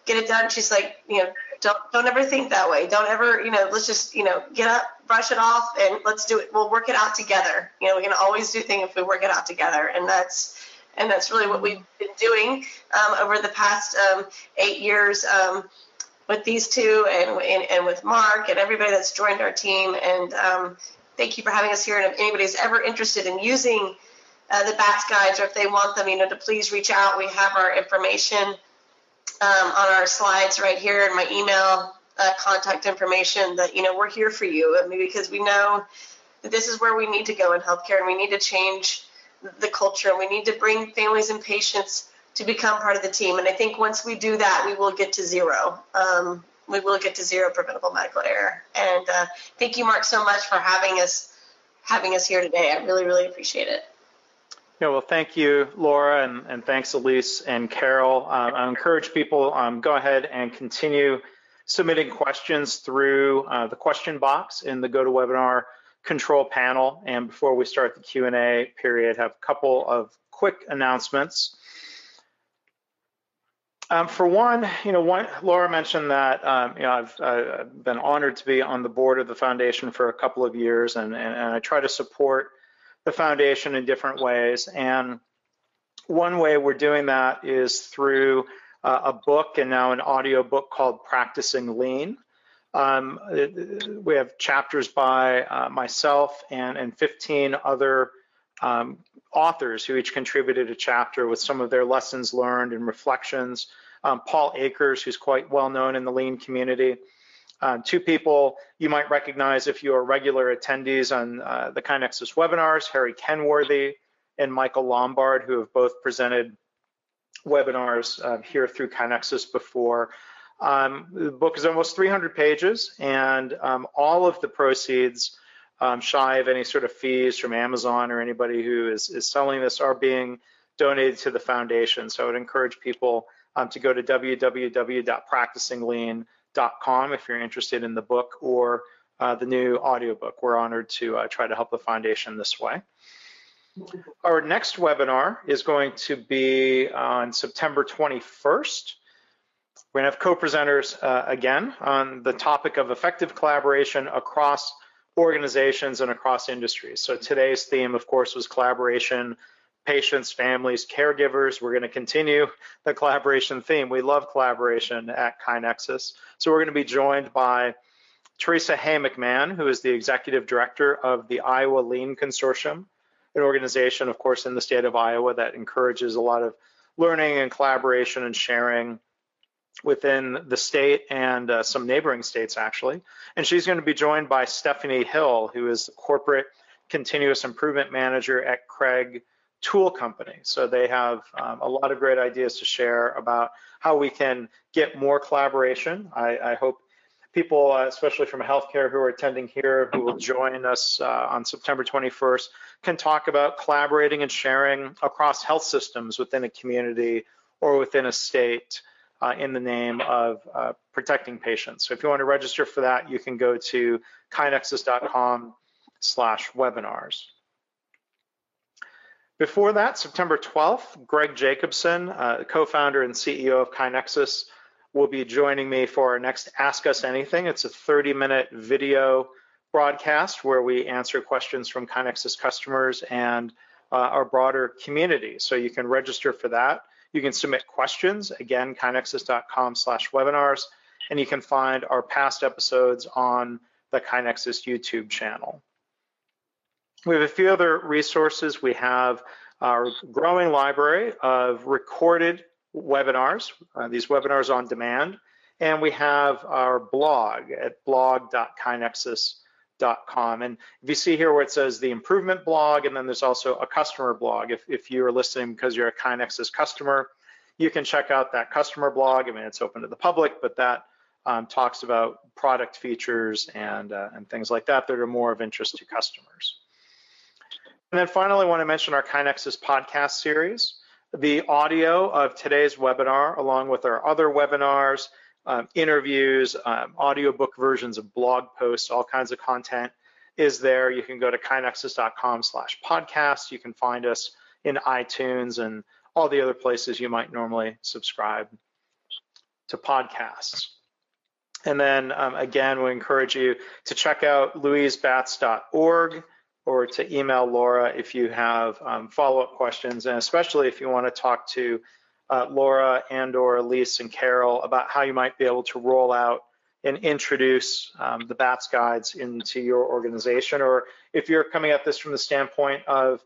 S2: get it done. She's like, you know, don't don't ever think that way. Don't ever, you know, let's just, you know, get up, brush it off, and let's do it. We'll work it out together. You know, we can always do things if we work it out together, and that's and that's really what we've been doing um, over the past um, eight years um, with these two, and, and, and with Mark and everybody that's joined our team. And um, thank you for having us here. And if anybody's ever interested in using uh, the BATS guides, or if they want them, you know, to please reach out. We have our information um, on our slides right here in my email uh, contact information that, you know, we're here for you. I mean, because we know that this is where we need to go in healthcare and we need to change the culture and we need to bring families and patients to become part of the team. And I think once we do that, we will get to zero. Um, we will get to zero preventable medical error. And uh, thank you, Mark, so much for having us having us here today. I really, really appreciate it.
S1: Yeah, well, thank you, Laura, and, and thanks, Elise and Carol. Um, I encourage people um, go ahead and continue submitting questions through uh, the question box in the GoToWebinar control panel. And before we start the Q&A period, have a couple of quick announcements. Um, for one, you know, one, Laura mentioned that um, you know I've been honored to be on the board of the foundation for a couple of years, and, and, and I try to support the foundation in different ways. And one way we're doing that is through uh, a book and now an audio book called Practicing Lean. Um, we have chapters by uh, myself and, and 15 other um, authors who each contributed a chapter with some of their lessons learned and reflections. Um, Paul Akers, who's quite well known in the lean community. Um, two people you might recognize if you are regular attendees on uh, the KaiNexus webinars, Harry Kenworthy and Michael Lombard, who have both presented webinars uh, here through KaiNexus before. Um, the book is almost 300 pages, and um, all of the proceeds, um, shy of any sort of fees from Amazon or anybody who is, is selling this, are being donated to the foundation. So I would encourage people um, to go to www.practicinglean.com if you're interested in the book or uh, the new audiobook. We're honored to uh, try to help the foundation this way. Our next webinar is going to be on September 21st. We're gonna have co-presenters uh, again on the topic of effective collaboration across organizations and across industries. So today's theme, of course, was collaboration patients, families, caregivers. We're going to continue the collaboration theme. We love collaboration at KaiNexus. So we're going to be joined by Teresa Hay McMahon, who is the executive director of the Iowa Lean Consortium, an organization, of course, in the state of Iowa that encourages a lot of learning and collaboration and sharing within the state and uh, some neighboring states, actually. And she's going to be joined by Stephanie Hill, who is the corporate continuous improvement manager at Kreg tool company. So they have um, a lot of great ideas to share about how we can get more collaboration. I, I hope people, uh, especially from healthcare who are attending here, who will join us uh, on September 21st, can talk about collaborating and sharing across health systems within a community or within a state uh, in the name of uh, protecting patients. So if you want to register for that, you can go to kainexus.com slash webinars. Before that, September 12th, Greg Jacobson, uh, co-founder and CEO of KaiNexus, will be joining me for our next Ask Us Anything. It's a 30-minute video broadcast where we answer questions from KaiNexus customers and uh, our broader community. So you can register for that. You can submit questions, again, kainexus.com slash webinars, and you can find our past episodes on the KaiNexus YouTube channel. We have a few other resources. We have our growing library of recorded webinars, uh, these webinars on demand, and we have our blog at blog.kainexus.com. And if you see here where it says the improvement blog, and then there's also a customer blog. If, if you are listening because you're a KaiNexus customer, you can check out that customer blog. I mean, it's open to the public, but that um, talks about product features and, uh, and things like that that are more of interest to customers. And then finally, I want to mention our KaiNexus podcast series. The audio of today's webinar, along with our other webinars, um, interviews, um, audiobook versions of blog posts, all kinds of content is there. You can go to kainexus.com slash podcast. You can find us in iTunes and all the other places you might normally subscribe to podcasts. And then um, again, we encourage you to check out louisebatts.org or to email Laura if you have um, follow-up questions, and especially if you want to talk to uh, Laura and or Elise and Carol about how you might be able to roll out and introduce um, the BATS guides into your organization, or if you're coming at this from the standpoint of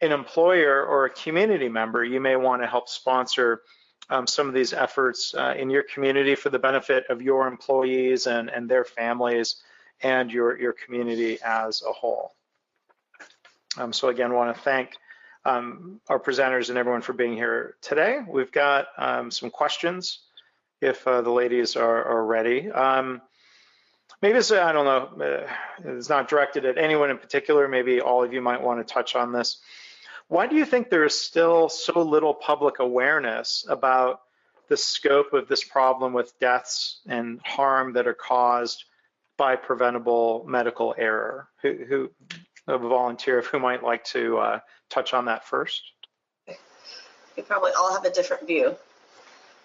S1: an employer or a community member, you may want to help sponsor um, some of these efforts uh, in your community for the benefit of your employees and, and their families and your, your community as a whole. Um, so again, want to thank um, our presenters and everyone for being here today. We've got um, some questions if uh, the ladies are, are ready. Um, maybe this, I don't know, uh, it's not directed at anyone in particular. Maybe all of you might want to touch on this. Why do you think there is still so little public awareness about the scope of this problem with deaths and harm that are caused by preventable medical error? Who, who a volunteer of who might like to uh, touch on that first?
S2: We probably all have a different view.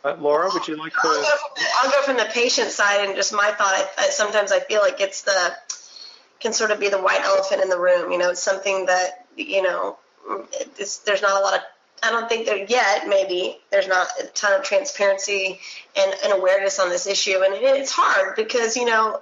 S1: Uh, Laura, would you like to?
S2: I'll go, from, I'll go from the patient side and just my thought. I, I, sometimes I feel like it's the can sort of be the white elephant in the room. You know, it's something that you know there's not a lot of I don't think there yet, maybe there's not a ton of transparency and, and awareness on this issue. And it, it's hard because, you know,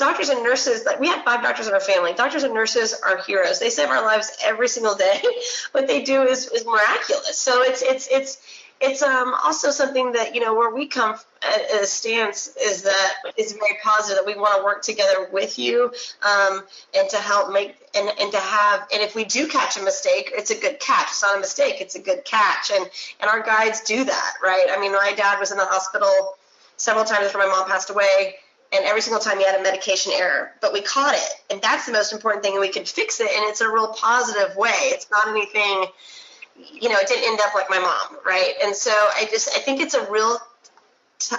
S2: doctors and nurses, like we have five doctors in our family. Doctors and nurses are heroes. They save our lives every single day. (laughs) what they do is, is miraculous. So it's, it's, it's, it's um, also something that you know where we come at a stance is that it's very positive that we want to work together with you um, and to help make and, and to have and if we do catch a mistake it's a good catch it's not a mistake it's a good catch and and our guides do that right i mean my dad was in the hospital several times after my mom passed away and every single time he had a medication error but we caught it and that's the most important thing and we could fix it and it's a real positive way it's not anything you know, it didn't end up like my mom, right? And so I just, I think it's a real,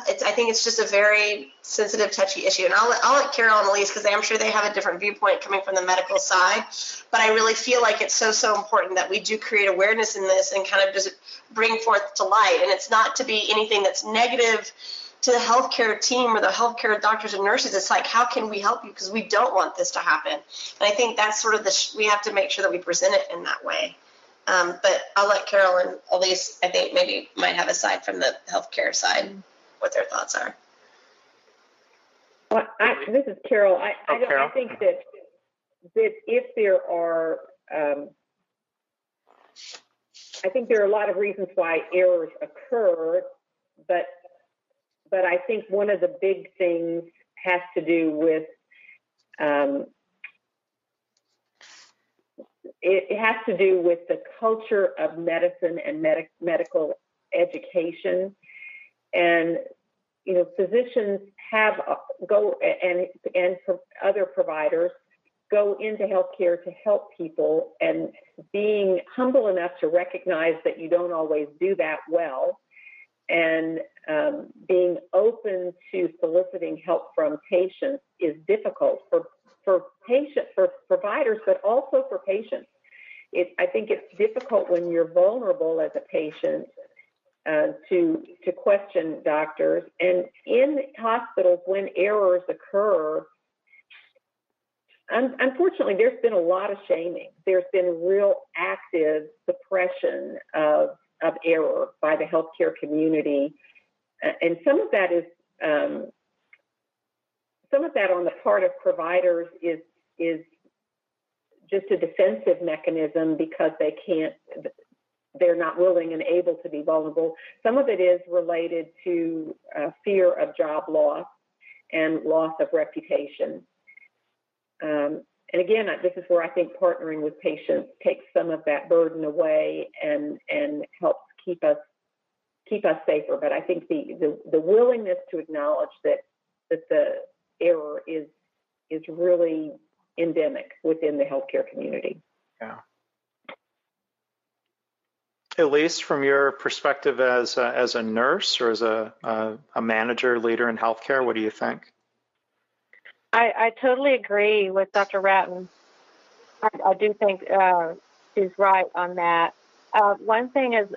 S2: it's, I think it's just a very sensitive, touchy issue. And I'll let, I'll let Carol and Elise, because I'm sure they have a different viewpoint coming from the medical side. But I really feel like it's so, so important that we do create awareness in this and kind of just bring forth to light. And it's not to be anything that's negative to the healthcare team or the healthcare doctors and nurses. It's like, how can we help you? Because we don't want this to happen. And I think that's sort of the, sh- we have to make sure that we present it in that way. Um, but I'll let Carolyn, at least I think maybe might have a side from the healthcare side, what their thoughts are.
S4: Well, I, this is Carol. I,
S1: Oh,
S4: I, don't, I think that that if there are, um, I think there are a lot of reasons why errors occur, but but I think one of the big things has to do with um, it, has to do with the culture of medicine and medic, medical education. And, you know, physicians have uh, go and, and other providers go into healthcare to help people and being humble enough to recognize that you don't always do that well and um, being open to soliciting help from patients is difficult for for patient for providers, but also for patients. It, I think it's difficult when you're vulnerable as a patient uh, to to question doctors. And in hospitals, when errors occur, un- unfortunately, there's been a lot of shaming. There's been real active suppression of of error by the healthcare community, and some of that is um, some of that on the part of providers is is just a defensive mechanism because they can't they're not willing and able to be vulnerable. Some of it is related to uh, fear of job loss and loss of reputation. Um, and again this is where i think partnering with patients takes some of that burden away and and helps keep us keep us safer but i think the the, the willingness to acknowledge that that the error is is really endemic within the healthcare community.
S1: Yeah. Elise, from your perspective as a, as a nurse or as a, a, a manager, leader in healthcare, what do you think?
S3: I, I totally agree with Dr. Ratton. I, I do think uh, she's right on that. Uh, one thing is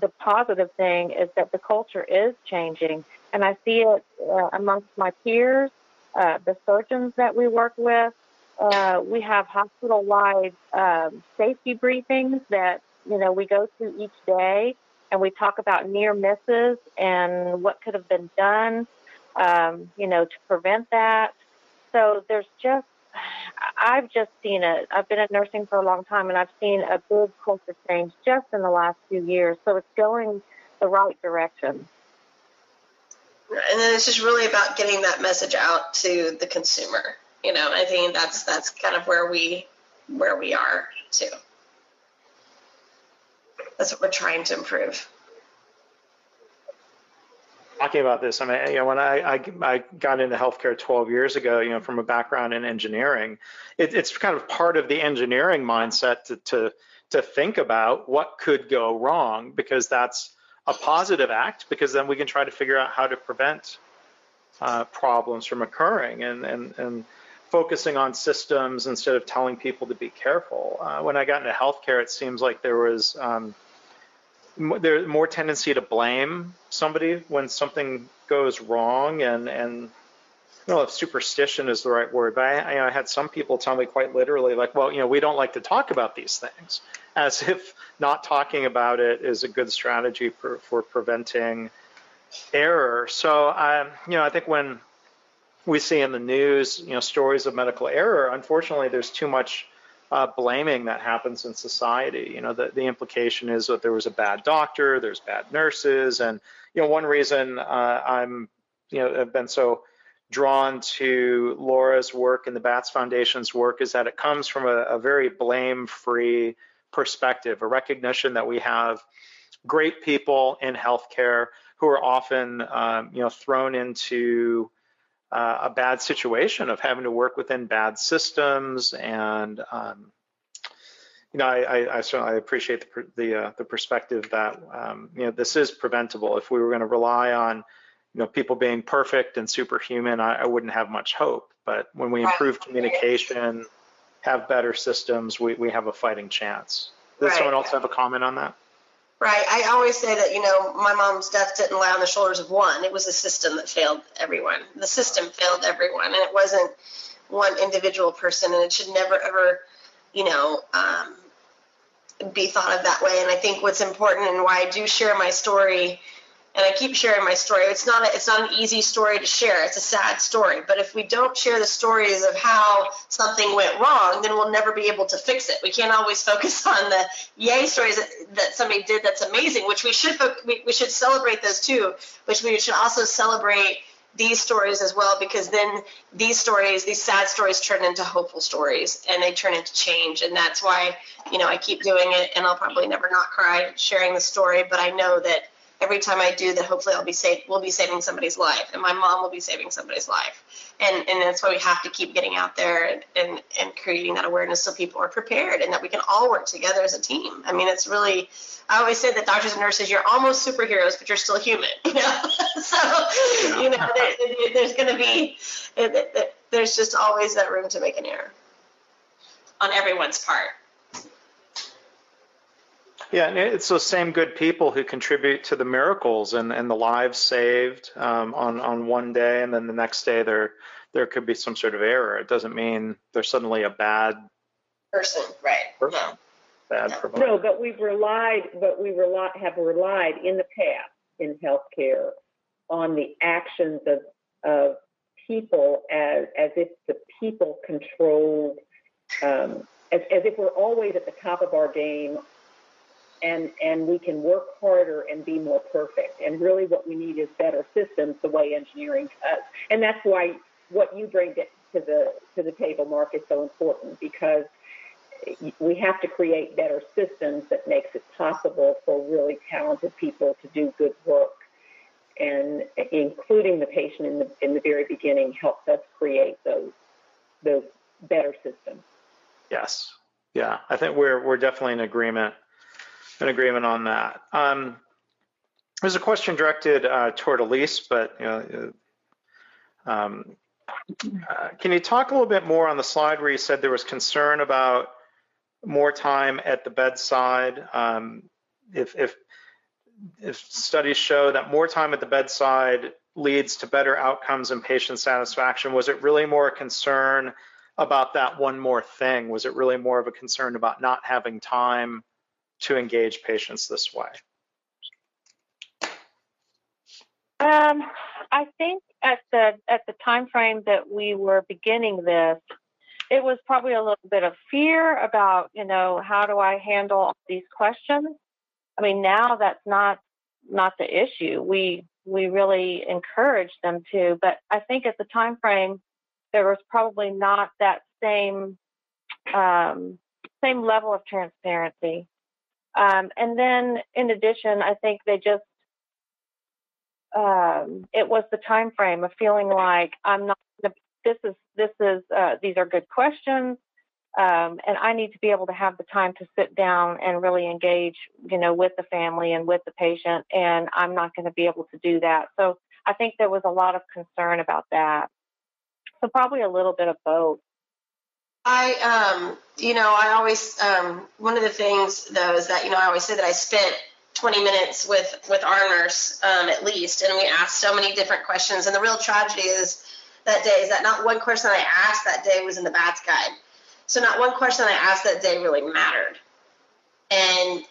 S3: the positive thing is that the culture is changing, and I see it uh, amongst my peers, uh, the surgeons that we work with. Uh, we have hospital-wide um, safety briefings that you know we go through each day, and we talk about near misses and what could have been done, um, you know, to prevent that. So there's just I've just seen it. I've been in nursing for a long time, and I've seen a big culture change just in the last few years. So it's going the right direction.
S2: And then it's just really about getting that message out to the consumer. You know, I think that's that's kind of where we where we are too. That's what we're trying to improve.
S1: Talking about this, I mean, you know, when I, I, I, got into healthcare 12 years ago, you know, from a background in engineering, it, it's kind of part of the engineering mindset to, to, to think about what could go wrong because that's a positive act because then we can try to figure out how to prevent uh, problems from occurring and, and, and focusing on systems instead of telling people to be careful. Uh, when I got into healthcare, it seems like there was um, there's more tendency to blame somebody when something goes wrong and and I don't know if superstition is the right word, but I, you know, I had some people tell me quite literally, like, well, you know, we don't like to talk about these things, as (laughs) if not talking about it is a good strategy for, for preventing error. So, um, you know, I think when we see in the news, you know, stories of medical error, unfortunately, there's too much uh, blaming that happens in society. You know, the, the implication is that there was a bad doctor, there's bad nurses, and you know, one reason uh, I'm, you know, I've been so drawn to Laura's work and the Batts Foundation's work is that it comes from a, a very blame-free perspective, a recognition that we have great people in healthcare who are often, um, you know, thrown into uh, a bad situation of having to work within bad systems and um, you know, I, I, I, certainly appreciate the the, uh, the perspective that um, you know this is preventable. If we were going to rely on you know people being perfect and superhuman, I, I wouldn't have much hope. But when we improve communication, have better systems, we, we have a fighting chance. Does right. someone else have a comment on that?
S2: Right. I always say that, you know, my mom's death didn't lie on the shoulders of one. It was the system that failed everyone. The system failed everyone, and it wasn't one individual person, and it should never, ever, you know, um, be thought of that way. And I think what's important and why I do share my story and I keep sharing my story. It's not a, it's not an easy story to share. It's a sad story. But if we don't share the stories of how something went wrong, then we'll never be able to fix it. We can't always (laughs) focus on the yay stories that, that somebody did that's amazing, which we should we, we should celebrate those too. Which we should also celebrate these stories as well because then these stories these sad stories turn into hopeful stories and they turn into change and that's why you know i keep doing it and i'll probably never not cry sharing the story but i know that every time I do that, hopefully I'll be saved. We'll be saving somebody's life, and my mom will be saving somebody's life. And and that's why we have to keep getting out there and and, and creating that awareness so people are prepared and that we can all work together as a team. I mean, it's really. I always say that doctors and nurses, you're almost superheroes, but you're still human. (laughs) You know, so you know, there, there's going to be, there's just always that room to make an error on everyone's part.
S1: Yeah, and it's those same good people who contribute to the miracles and, and the lives saved um, on on one day, and then the next day there there could be some sort of error. It doesn't mean they're suddenly a bad
S2: person, right?
S1: Person,
S2: no.
S1: Bad
S4: no.
S1: provider.
S4: No, but we've relied, but we rely, have relied in the past in healthcare on the actions of of people as as if the people controlled. Um, as, as if we're always at the top of our game and and we can work harder and be more perfect. And really, what we need is better systems, the way engineering does. And that's why what you bring to, the to the table, Mark, is so important because we have to create better systems that makes it possible for really talented people to do good work. And including the patient in the in the very beginning helps us create those those better systems.
S1: Yes. Yeah, I think we're we're definitely in agreement agreement on that. Um, there's a question directed uh, toward Elise, but you know, um, uh, can you talk a little bit more on the slide where you said there was concern about more time at the bedside? Um, if, if, if studies show that more time at the bedside leads to better outcomes and patient satisfaction, was it really more a concern about that one more thing? Was it really more of a concern about not having time to engage patients this way?
S3: Um, I think at the at the time frame that we were beginning this, it was probably a little bit of fear about, you know, how do I handle these questions? I mean, now that's not not the issue. We we really encouraged them to, but I think at the time frame there was probably not that same um, same level of transparency. Um, and then in addition, I think they just um, it was the time frame of feeling like I'm not. This is this is uh, these are good questions. Um, and I need to be able to have the time to sit down and really engage, you know, with the family and with the patient. And I'm not going to be able to do that. So I think there was a lot of concern about that. So probably a little bit of both.
S2: I, um, you know, I always, um, one of the things though is that, you know, I always say that I spent 20 minutes with, with our nurse, um, at least, and we asked so many different questions. And the real tragedy is that day is that not one question I asked that day was in the BATS guide. So not one question I asked that day really mattered. And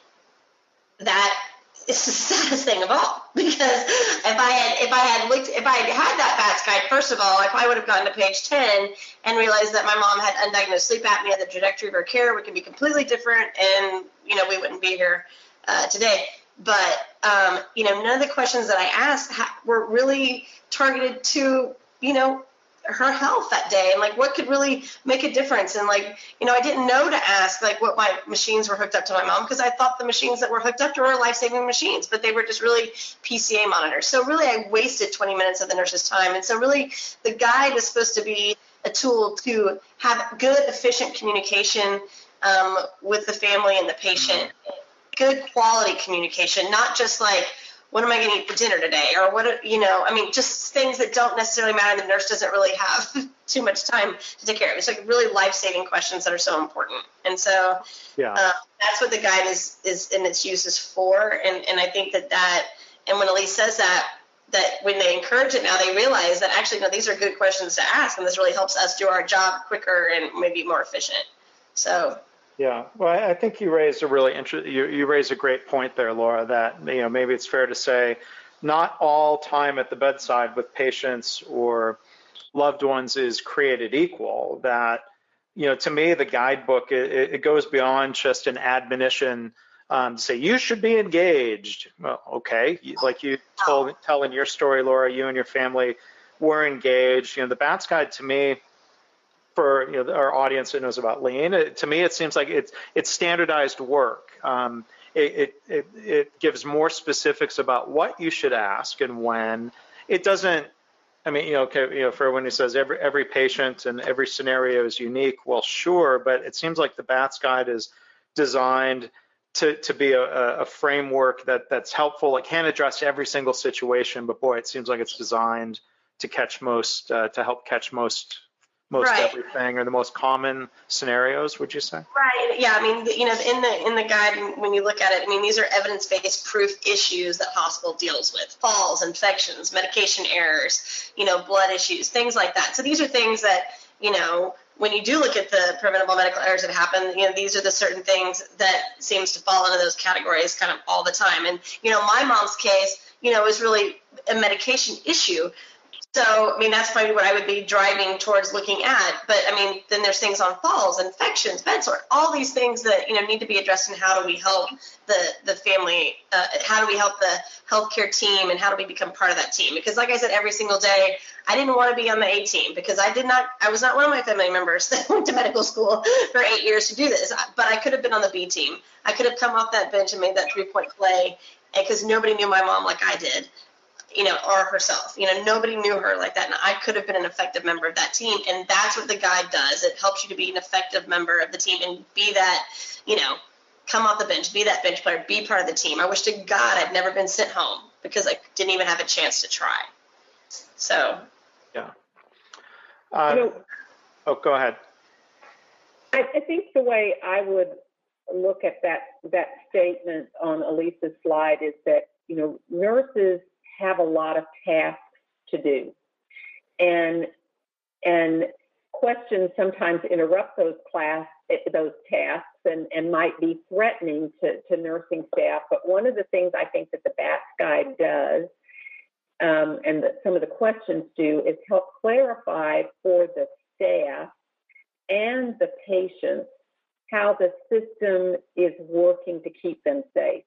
S2: that is the (laughs) saddest thing of all because if I had if I had looked if I had had that BATS guide first of all I probably would have gone to page 10 and realized that my mom had undiagnosed sleep apnea the trajectory of her care would can be completely different and you know we wouldn't be here uh, today. But um, you know none of the questions that I asked ha- were really targeted to you know her health that day and like what could really make a difference. And like you know i didn't know to ask like what my machines were hooked up to my mom because i thought the machines that were hooked up to her were life-saving machines but they were just really pca monitors. So really i wasted 20 minutes of the nurse's time. And so really the guide is supposed to be a tool to have good efficient communication um, with the family and the patient. Good quality communication not just like what am I going to eat for dinner today? Or what, you know, I mean, just things that don't necessarily matter. The nurse doesn't really have (laughs) too much time to take care of. It's like really life saving questions that are so important. And so
S1: yeah.
S2: Uh, that's what the guide is, is in its use is for. And, and I think that that, and when Elise says that, that when they encourage it now, they realize that actually, no, these are good questions to ask. And this really helps us do our job quicker and maybe more efficient. So
S1: yeah, well, I think you raised a really interesting, you, you raised a great point there, Laura, that, you know, maybe it's fair to say not all time at the bedside with patients or loved ones is created equal. That, you know, to me, the guidebook, it, it goes beyond just an admonition um, say, you should be engaged. Well, okay, like you told, telling your story, Laura, you and your family were engaged. You know, the BATS guide to me, for you know our audience that knows about lean. It, to me, it seems like it's it's standardized work. Um, it, it, it gives more specifics about what you should ask and when. It doesn't. I mean, you know, okay, you know, for when he says every every patient and every scenario is unique, well, sure, but it seems like the BATS guide is designed to to be a, a framework that that's helpful. It can't address every single situation, but boy, it seems like it's designed to catch most uh, to help catch most most right. everything or the most common scenarios would you say
S2: right yeah i mean you know in the in the guide when you look at it i mean these are evidence-based proof issues that hospital deals with falls infections medication errors you know blood issues things like that so these are things that you know when you do look at the preventable medical errors that happen, you know, these are the certain things that seems to fall into those categories kind of all the time. And, you know, my mom's case, you know, is really a medication issue. So, I mean, that's probably what I would be driving towards looking at. But I mean, then there's things on falls, infections, bed sore, all these things that you know need to be addressed. And how do we help the the family? Uh, how do we help the healthcare team? And how do we become part of that team? Because, like I said, every single day, I didn't want to be on the A team because I did not. I was not one of my family members (laughs) that went to medical school for eight years to do this. But I could have been on the B team. I could have come off that bench and made that three point play because nobody knew my mom like I did you know, or herself. You know, nobody knew her like that, and I could have been an effective member of that team. And that's what the guide does. It helps you to be an effective member of the team and be that, you know, come off the bench, be that bench player, be part of the team. I wish to God I'd never been sent home because I didn't even have a chance to try. So.
S1: Yeah. Uh, you know, oh, go ahead.
S4: I, I think the way I would look at that that statement on Elisa's slide is that you know nurses have a lot of tasks to do. And and questions sometimes interrupt those class those tasks and, and might be threatening to, to nursing staff. But one of the things I think that the BATS guide does, um, and that some of the questions do, is help clarify for the staff and the patients how the system is working to keep them safe.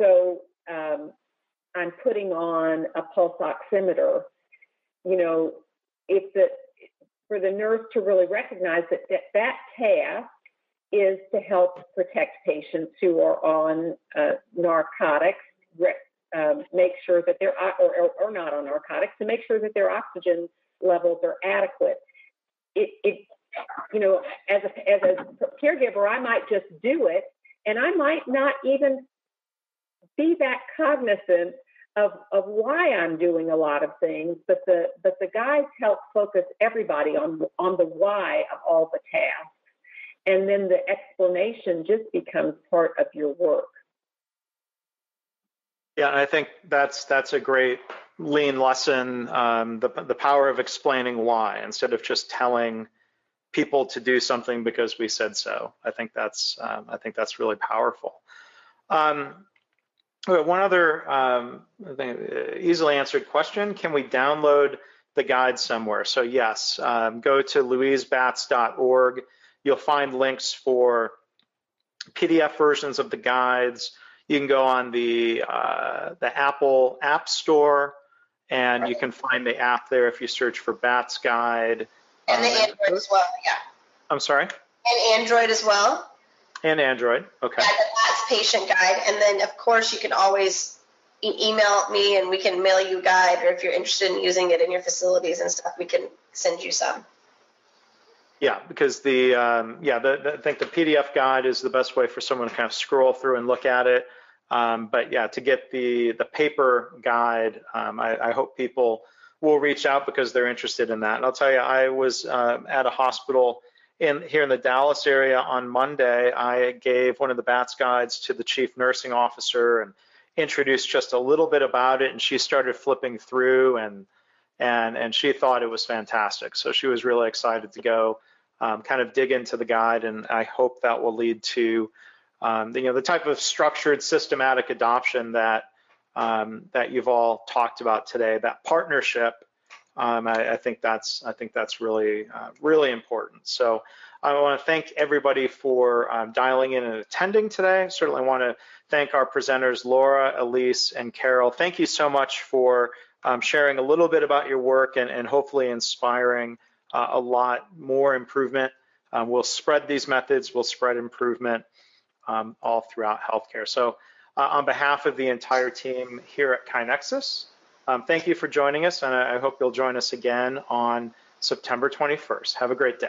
S4: So um, I'm putting on a pulse oximeter, you know, if the for the nurse to really recognize that that, that task is to help protect patients who are on uh, narcotics, um, make sure that they're or, or, or, not on narcotics, to make sure that their oxygen levels are adequate. It, it you know, as a, as a caregiver, I might just do it, and I might not even be that cognizant of, of why I'm doing a lot of things, but the but the guides help focus everybody on on the why of all the tasks, and then the explanation just becomes part of your work.
S1: Yeah, I think that's that's a great lean lesson. Um, the the power of explaining why instead of just telling people to do something because we said so. I think that's um, I think that's really powerful. Um, one other um, uh, easily answered question: Can we download the guide somewhere? So yes, um, go to louisebatts.org. You'll find links for PDF versions of the guides. You can go on the uh, the Apple App Store, and you can find the app there if you search for Bats Guide.
S2: And the um, Android as well, yeah.
S1: I'm sorry?
S2: And Android as well.
S1: And Android, okay.
S2: Yeah, patient guide. And then, of course, you can always e email me and we can mail you a guide, or if you're interested in using it in your facilities and stuff, we can send you some.
S1: Yeah, because the um, yeah, the, the, I think the PDF guide is the best way for someone to kind of scroll through and look at it. Um, but yeah, to get the the paper guide, um, I, I, hope people will reach out because they're interested in that. And I'll tell you, I was uh, at a hospital in here in the Dallas area on Monday. I gave one of the BATS guides to the chief nursing officer and introduced just a little bit about it, and she started flipping through and and and she thought it was fantastic. So she was really excited to go um, kind of dig into the guide, and I hope that will lead to um, the, you know the type of structured systematic adoption that um, that you've all talked about today. That partnership, um, I, I, think that's I think that's really uh, really important. So I want to thank everybody for um, dialing in and attending today. Certainly want to thank our presenters, Laura, Elise, and Carol. Thank you so much for um, sharing a little bit about your work and, and hopefully inspiring uh, a lot more improvement. Um, we'll spread these methods, we'll spread improvement um, all throughout healthcare. So uh, on behalf of the entire team here at KaiNexus. Um, thank you for joining us, and I, hope you'll join us again on September 21st. Have a great day.